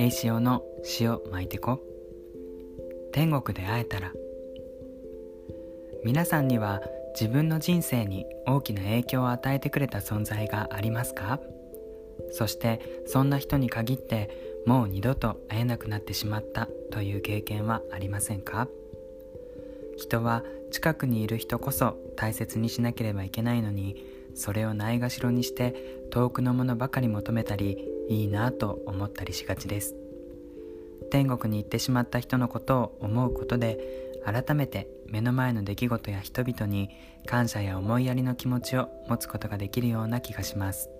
栄潮の塩巻いてこ。天国で会えたら。皆さんには自分の人生に大きな影響を与えてくれた存在がありますか？そしてそんな人に限ってもう二度と会えなくなってしまったという経験はありませんか？人は近くにいる人こそ大切にしなければいけないのにそれをないがしろにして遠くのものばかり求めたりいいなと思ったりしがちです。天国に行ってしまった人のことを思うことで改めて目の前の出来事や人々に感謝や思いやりの気持ちを持つことができるような気がします。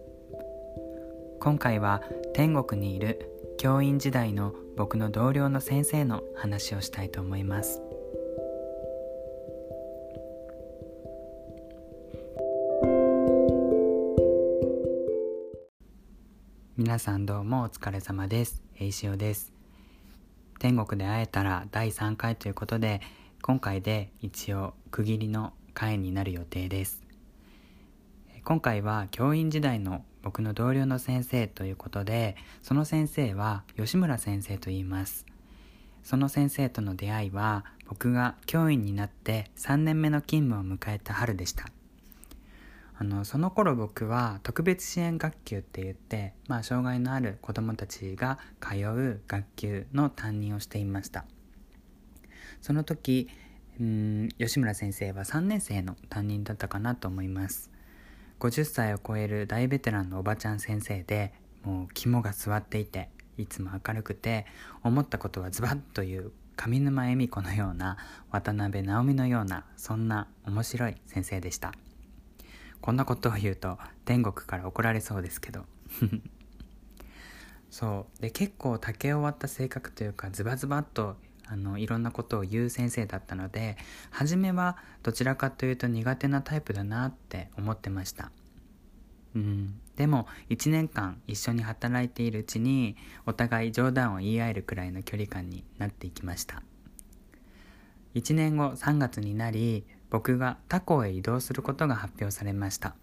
今回は天国にいる教員時代の僕の同僚の先生の話をしたいと思います。皆さんどうもお疲れ様です。えいしおです。天国で会えたら第3回ということで、今回で一応区切りの回になる予定です。今回は教員時代の僕の同僚の先生ということで、その先生は吉村先生と言います。その先生との出会いは僕が教員になって3年目の勤務を迎えた春でした。あのその頃僕は特別支援学級って言って、まあ、障害のある子どもたちが通う学級の担任をしていました。その時うん吉村先生は3年生の担任だったかなと思います。50歳を超える大ベテランのおばちゃん先生でもう肝が据わっていていつも明るくて思ったことはズバッという上沼恵美子のような渡辺直美のようなそんな面白い先生でした。こんなことを言うと天国から怒られそうですけど。そう。で結構竹を割った性格というかズバズバっとあのいろんなことを言う先生だったので初めはどちらかというと苦手なタイプだなって思ってました。うん。でも1年間一緒に働いているうちにお互い冗談を言い合えるくらいの距離感になっていきました。1年後3月になり僕が他校へ移動することが発表されました。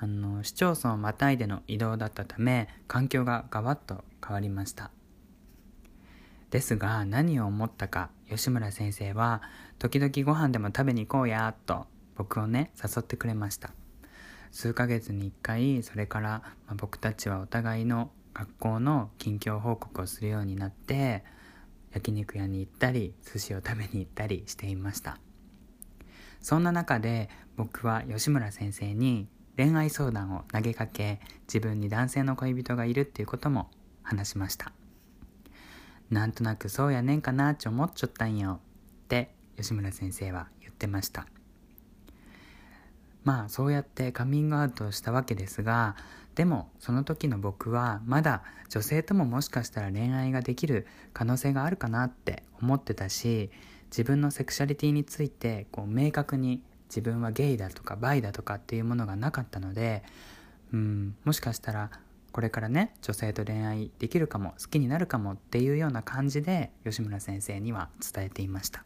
あの市町村をまたいでの移動だったため環境がガバッと変わりました。ですが何を思ったか吉村先生は時々ご飯でも食べに行こうやと僕をね誘ってくれました。数ヶ月に1回それから、まあ、僕たちはお互いの学校の近況報告をするようになって焼肉屋に行ったり寿司を食べに行ったりしていました。そんな中で僕は吉村先生に恋愛相談を投げかけ自分に男性の恋人がいるっていうことも話しました。なんとなくそうやねんかなって思っちゃったんよ。って吉村先生は言ってました。まあそうやってカミングアウトしたわけですがでもその時の僕はまだ女性とももしかしたら恋愛ができる可能性があるかなって思ってたし自分のセクシャリティについてこう明確に自分はゲイだとかバイだとかっていうものがなかったのでうんもしかしたらこれからね女性と恋愛できるかも好きになるかもっていうような感じで吉村先生には伝えていました。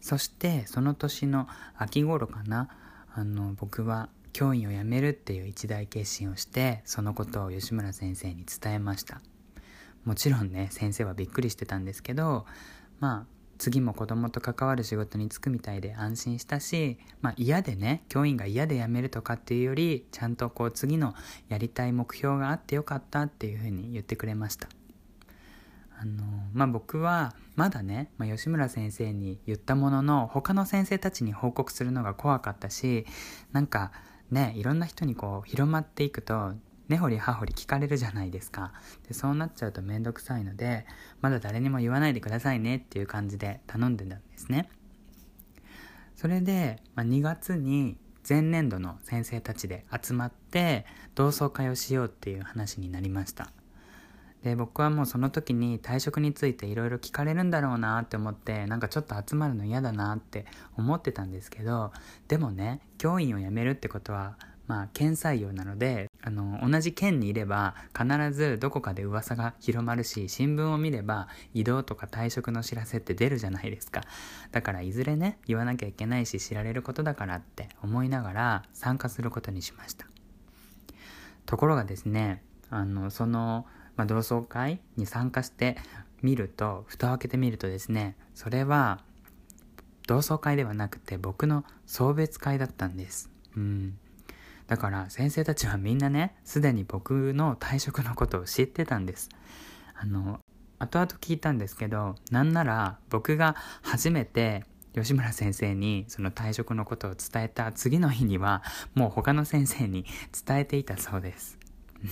そしてその年の秋頃かなあの僕は教員を辞めるっていう一大決心をしてそのことを吉村先生に伝えました。もちろんね先生はびっくりしてたんですけどまあ次も子供と関わる仕事に就くみたいで安心したし、まあ、嫌でね教員が嫌で辞めるとかっていうよりちゃんとこう次のやりたい目標があってよかったっていうふうに言ってくれました。あのまあ僕はまだね、まあ、吉村先生に言ったものの他の先生たちに報告するのが怖かったしなんかねいろんな人にこう広まっていくと根掘り葉掘り聞かれるじゃないですか。でそうなっちゃうとめんどくさいのでまだ誰にも言わないでくださいねっていう感じで頼んでたんですね。それで、まあ、2月に前年度の先生たちで集まって同窓会をしようっていう話になりました。で僕はもうその時に退職についていろいろ聞かれるんだろうなって思ってなんかちょっと集まるの嫌だなって思ってたんですけどでもね教員を辞めるってことはまあ県採用なのであの同じ県にいれば必ずどこかで噂が広まるし新聞を見れば移動とか退職の知らせって出るじゃないですか。だからいずれね言わなきゃいけないし知られることだからって思いながら参加することにしました。ところがですねあのその、まあ、同窓会に参加してみると蓋を開けてみるとですねそれは同窓会ではなくて僕の送別会だったんです。うん。だから先生たちはみんなねすでに僕の退職のことを知ってたんです。あの後々聞いたんですけどなんなら僕が初めて吉村先生にその退職のことを伝えた次の日にはもう他の先生に伝えていたそうです。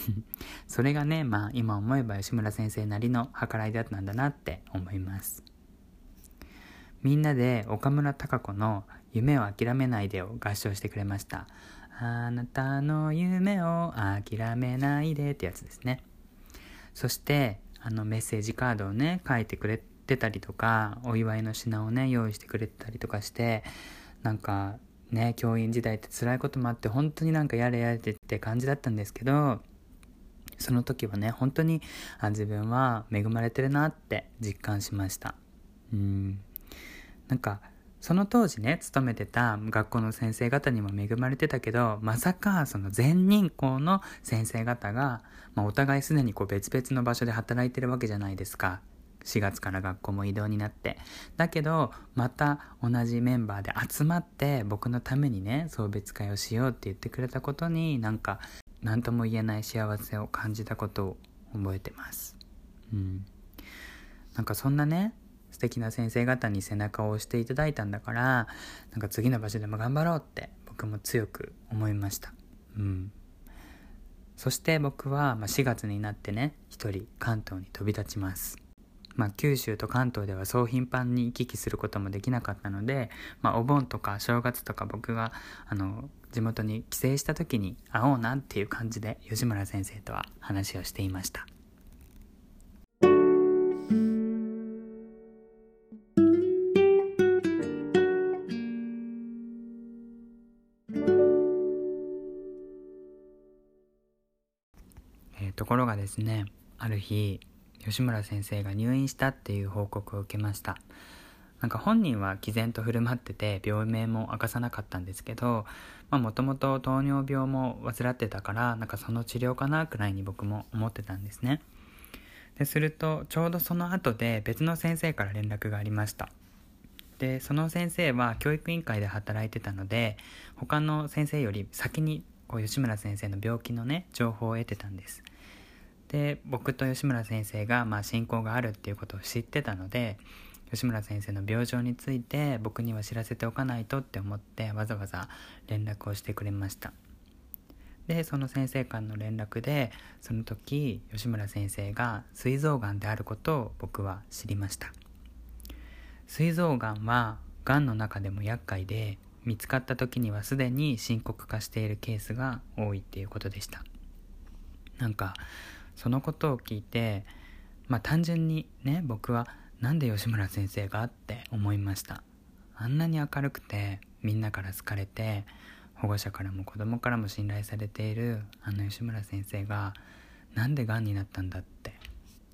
それがねまあ今思えば吉村先生なりの計らいだったんだなって思います。みんなで岡村孝子の「夢を諦めないで」を合唱してくれました。あなたの夢を諦めないでってやつですね。そしてあのメッセージカードをね書いてくれてたりとかお祝いの品をね用意してくれてたりとかしてなんかね教員時代って辛いこともあって本当になんかやれやれって感じだったんですけどその時はね本当にあ自分は恵まれてるなって実感しました。うん。なんかその当時ね勤めてた学校の先生方にも恵まれてたけどまさかその全人校の先生方が、まあ、お互いすでにこう別々の場所で働いてるわけじゃないですか。4月から学校も異動になって。だけどまた同じメンバーで集まって僕のためにね送別会をしようって言ってくれたことになんか何とも言えない幸せを感じたことを覚えてます。うん。なんかそんなね素敵な先生方に背中を押していただいたんだからなんか次の場所でも頑張ろうって僕も強く思いました。うん。そして僕は4月になってね一人関東に飛び立ちます。まあ、九州と関東ではそう頻繁に行き来することもできなかったので、まあ、お盆とか正月とか僕があの地元に帰省した時に会おうなっていう感じで吉村先生とは話をしていました。えところがですねある日吉村先生が入院したっていう報告を受けました。なんか本人は毅然と振る舞ってて病名も明かさなかったんですけどもともと糖尿病も患ってたからなんかその治療かなくらいに僕も思ってたんですね。でするとちょうどその後で別の先生から連絡がありました。でその先生は教育委員会で働いてたので他の先生より先にこう吉村先生の病気のね情報を得てたんです。で僕と吉村先生がまあ進行があるっていうことを知ってたので吉村先生の病状について僕には知らせておかないとって思ってわざわざ連絡をしてくれました。でその先生間の連絡でその時吉村先生が膵臓がんであることを僕は知りました。膵臓がんはがんの中でも厄介で見つかった時にはすでに深刻化しているケースが多いっていうことでした。なんかそのことを聞いてまあ単純にね僕はなんで吉村先生がって思いました。あんなに明るくてみんなから好かれて保護者からも子供からも信頼されているあの吉村先生がなんでがんになったんだって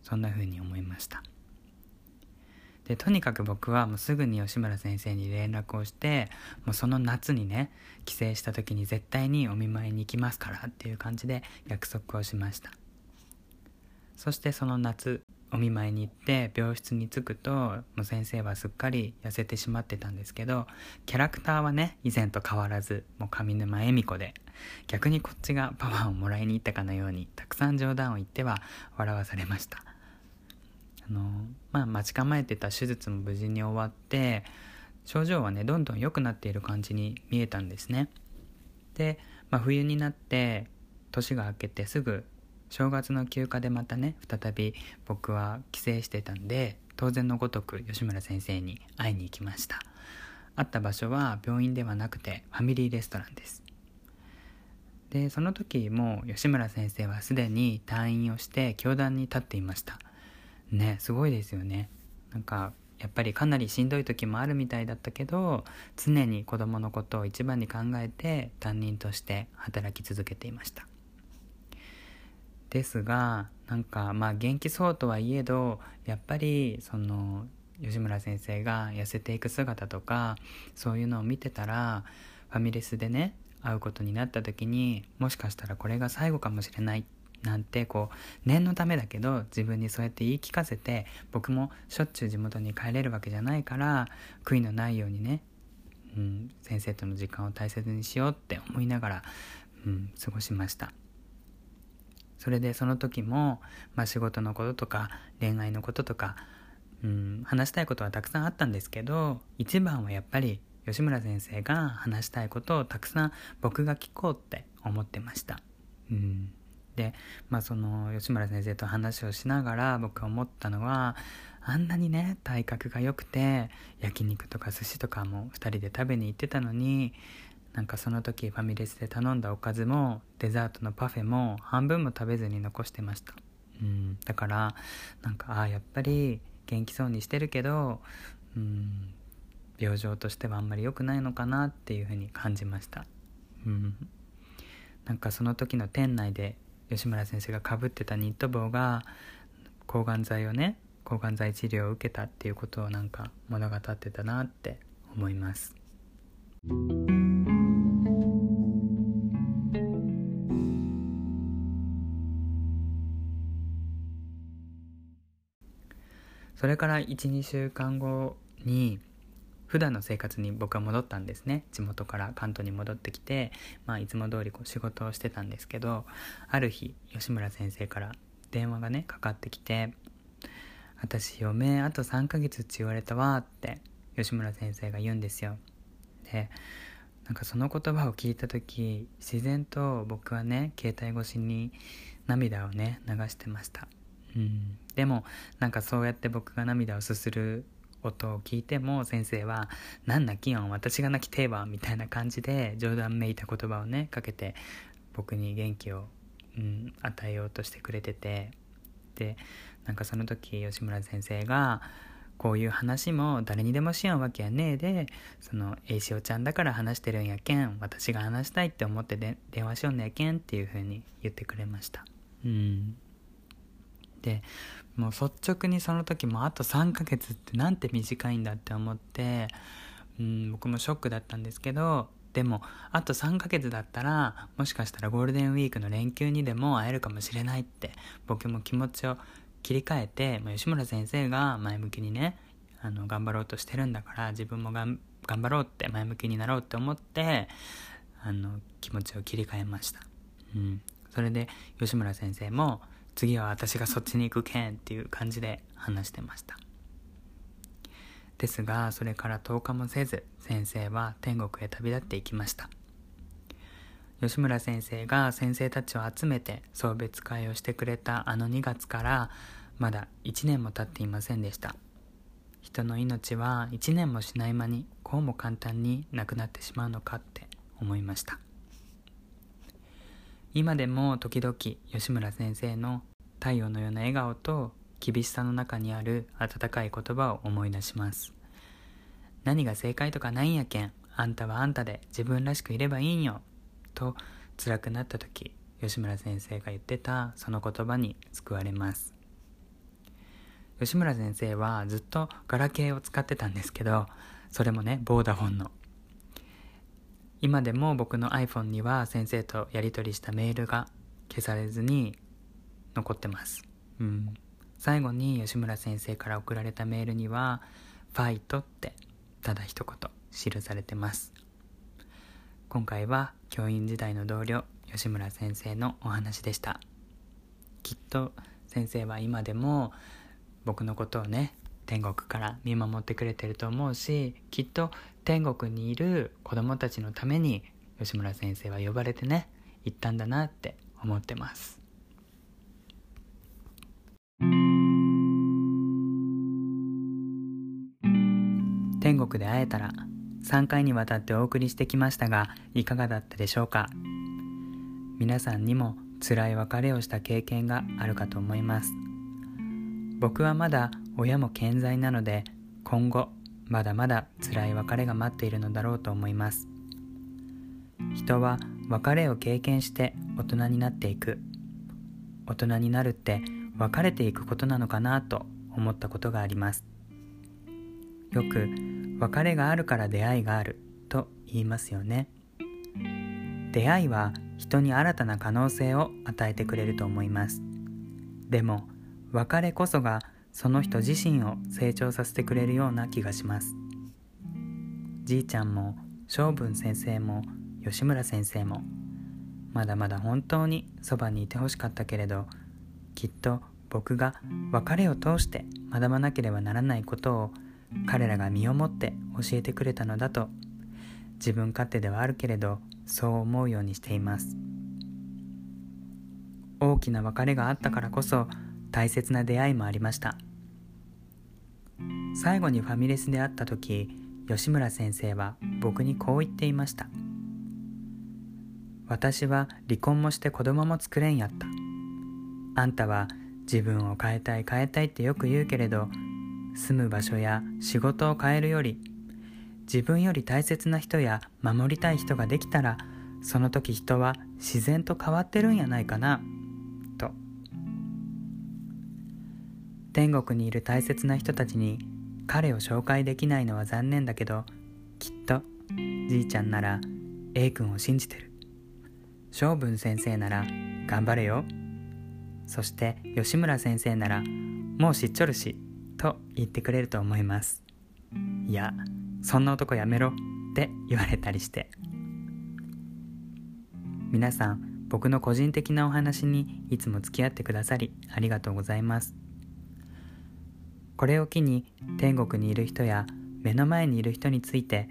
そんな風に思いました。でとにかく僕はもうすぐに吉村先生に連絡をしてもうその夏にね帰省した時に絶対にお見舞いに行きますからっていう感じで約束をしました。そしてその夏お見舞いに行って病室に着くともう先生はすっかり痩せてしまってたんですけどキャラクターはね以前と変わらずもう上沼恵美子で逆にこっちがパワーをもらいに行ったかのようにたくさん冗談を言っては笑わされました。あのまあ待ち構えてた手術も無事に終わって症状はねどんどん良くなっている感じに見えたんですね。で、まあ、冬になって年が明けてすぐ正月の休暇でまたね再び僕は帰省してたんで当然のごとく吉村先生に会いに行きました。会った場所は病院ではなくてファミリーレストランです。でその時も吉村先生はすでに退院をして教壇に立っていました。ねすごいですよね。なんかやっぱりかなりしんどい時もあるみたいだったけど常に子供のことを一番に考えて担任として働き続けていました。ですがなんかまあ元気そうとはいえどやっぱりその吉村先生が痩せていく姿とかそういうのを見てたらファミレスでね会うことになった時にもしかしたらこれが最後かもしれないっなんてこう念のためだけど自分にそうやって言い聞かせて僕もしょっちゅう地元に帰れるわけじゃないから悔いのないようにね、うん、先生との時間を大切にしようって思いながら、うん、過ごしましたそれでその時も、まあ、仕事のこととか恋愛のこととか、うん、話したいことはたくさんあったんですけど一番はやっぱり吉村先生が話したいことをたくさん僕が聞こうって思ってました。うんで、まあ、その吉村先生と話をしながら僕は思ったのはあんなにね体格が良くて焼肉とか寿司とかも2人で食べに行ってたのになんかその時ファミレスで頼んだおかずもデザートのパフェも半分も食べずに残してました、うん、だからなんかああやっぱり元気そうにしてるけど、うん、病状としてはあんまり良くないのかなっていうふうに感じました、うん、なんかその時の店内で吉村先生がかぶってたニット帽が抗がん剤をね抗がん剤治療を受けたっていうことをなんか物語ってたなって思います。それから12週間後に普段の生活に僕は戻ったんですね。地元から関東に戻ってきて、まあ、いつも通りこう仕事をしてたんですけどある日吉村先生から電話がねかかってきて「私余命あと3ヶ月って言われたわ」って吉村先生が言うんですよ。でなんかその言葉を聞いた時自然と僕はね携帯越しに涙をね流してました。うん。でもなんかそうやって僕が涙をすする音を聞いても先生は「なん泣きよん私が泣きてえわ」みたいな感じで冗談めいた言葉をねかけて僕に元気を、うん、与えようとしてくれててでなんかその時吉村先生が「こういう話も誰にでもしよんわけやねえでその栄しおちゃんだから話してるんやけん私が話したいって思って電話しよんねやけん」っていう風に言ってくれました。うん。でもう率直にその時もあと3ヶ月ってなんて短いんだって思ってうん僕もショックだったんですけどでもあと3ヶ月だったらもしかしたらゴールデンウィークの連休にでも会えるかもしれないって僕も気持ちを切り替えて、まあ、吉村先生が前向きにねあの頑張ろうとしてるんだから自分も頑張ろうって前向きになろうって思ってあの気持ちを切り替えました、うん、それで吉村先生も次は私がそっちに行くけんっていう感じで話してました。ですがそれから10日もせず先生は天国へ旅立っていきました。吉村先生が先生たちを集めて送別会をしてくれたあの2月からまだ1年も経っていませんでした。人の命は1年もしない間にこうも簡単になくなってしまうのかって思いました。今でも時々吉村先生の太陽のような笑顔と厳しさの中にある温かい言葉を思い出します。何が正解とかないんやけん。あんたはあんたで自分らしくいればいいんよ。と辛くなった時吉村先生が言ってたその言葉に救われます。吉村先生はずっとガラケーを使ってたんですけどそれもねボーダフォンの今でも僕の iPhone には先生とやり取りしたメールが消されずに残ってます。うん。最後に吉村先生から送られたメールには、ファイトってただ一言記されてます。今回は教員時代の同僚吉村先生のお話でした。きっと先生は今でも僕のことをね天国から見守ってくれてると思うしきっと天国にいる子供たちのために吉村先生は呼ばれてね行ったんだなって思ってます。天国で会えたら3回にわたってお送りしてきましたがいかがだったでしょうか？皆さんにも辛い別れをした経験があるかと思います。僕はまだ親も健在なので今後まだまだ辛い別れが待っているのだろうと思います。人は別れを経験して大人になっていく。大人になるって別れていくことなのかなと思ったことがあります。よく別れがあるから出会いがあると言いますよね。出会いは人に新たな可能性を与えてくれると思います。でも別れこそがその人自身を成長させてくれるような気がします。じいちゃんも性分先生も吉村先生もまだまだ本当にそばにいてほしかったけれどきっと僕が別れを通して学ばなければならないことを彼らが身をもって教えてくれたのだと自分勝手ではあるけれどそう思うようにしています。大きな別れがあったからこそ大切な出会いもありました。最後にファミレスで会った時吉村先生は僕にこう言っていました。私は離婚もして子供も作れんやった。あんたは自分を変えたい変えたいってよく言うけれど住む場所や仕事を変えるより自分より大切な人や守りたい人ができたらその時人は自然と変わってるんやないかな。天国にいる大切な人たちに彼を紹介できないのは残念だけどきっとじいちゃんなら A 君を信じてる。性分先生なら頑張れよ。そして吉村先生ならもう知っちょるしと言ってくれると思います。いやそんな男やめろって言われたりして。皆さん僕の個人的なお話にいつも付き合ってくださりありがとうございます。これを機に天国にいる人や目の前にいる人について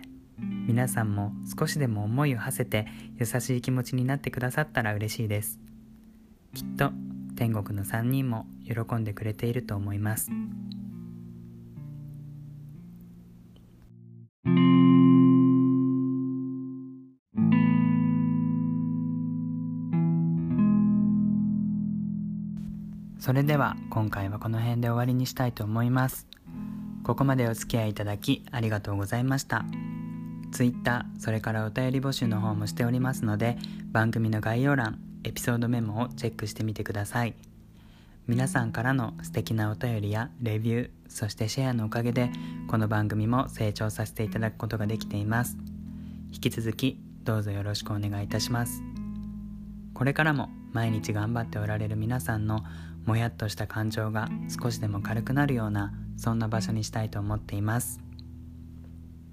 皆さんも少しでも思いを馳せて優しい気持ちになってくださったら嬉しいです。きっと天国の3人も喜んでくれていると思います。それでは今回はこの辺で終わりにしたいと思います。ここまでお付き合いいただきありがとうございました。Twitter、それからお便り募集の方もしておりますので、番組の概要欄、エピソードメモをチェックしてみてください。皆さんからの素敵なお便りやレビュー、そしてシェアのおかげで、この番組も成長させていただくことができています。引き続き、どうぞよろしくお願いいたします。これからも毎日頑張っておられる皆さんのもやっとした感情が少しでも軽くなるようなそんな場所にしたいと思っています。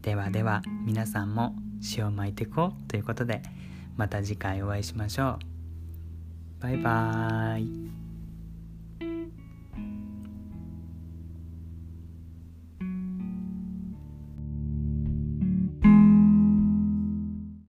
ではでは皆さんも塩を巻いていこうということでまた次回お会いしましょう。バイバーイ。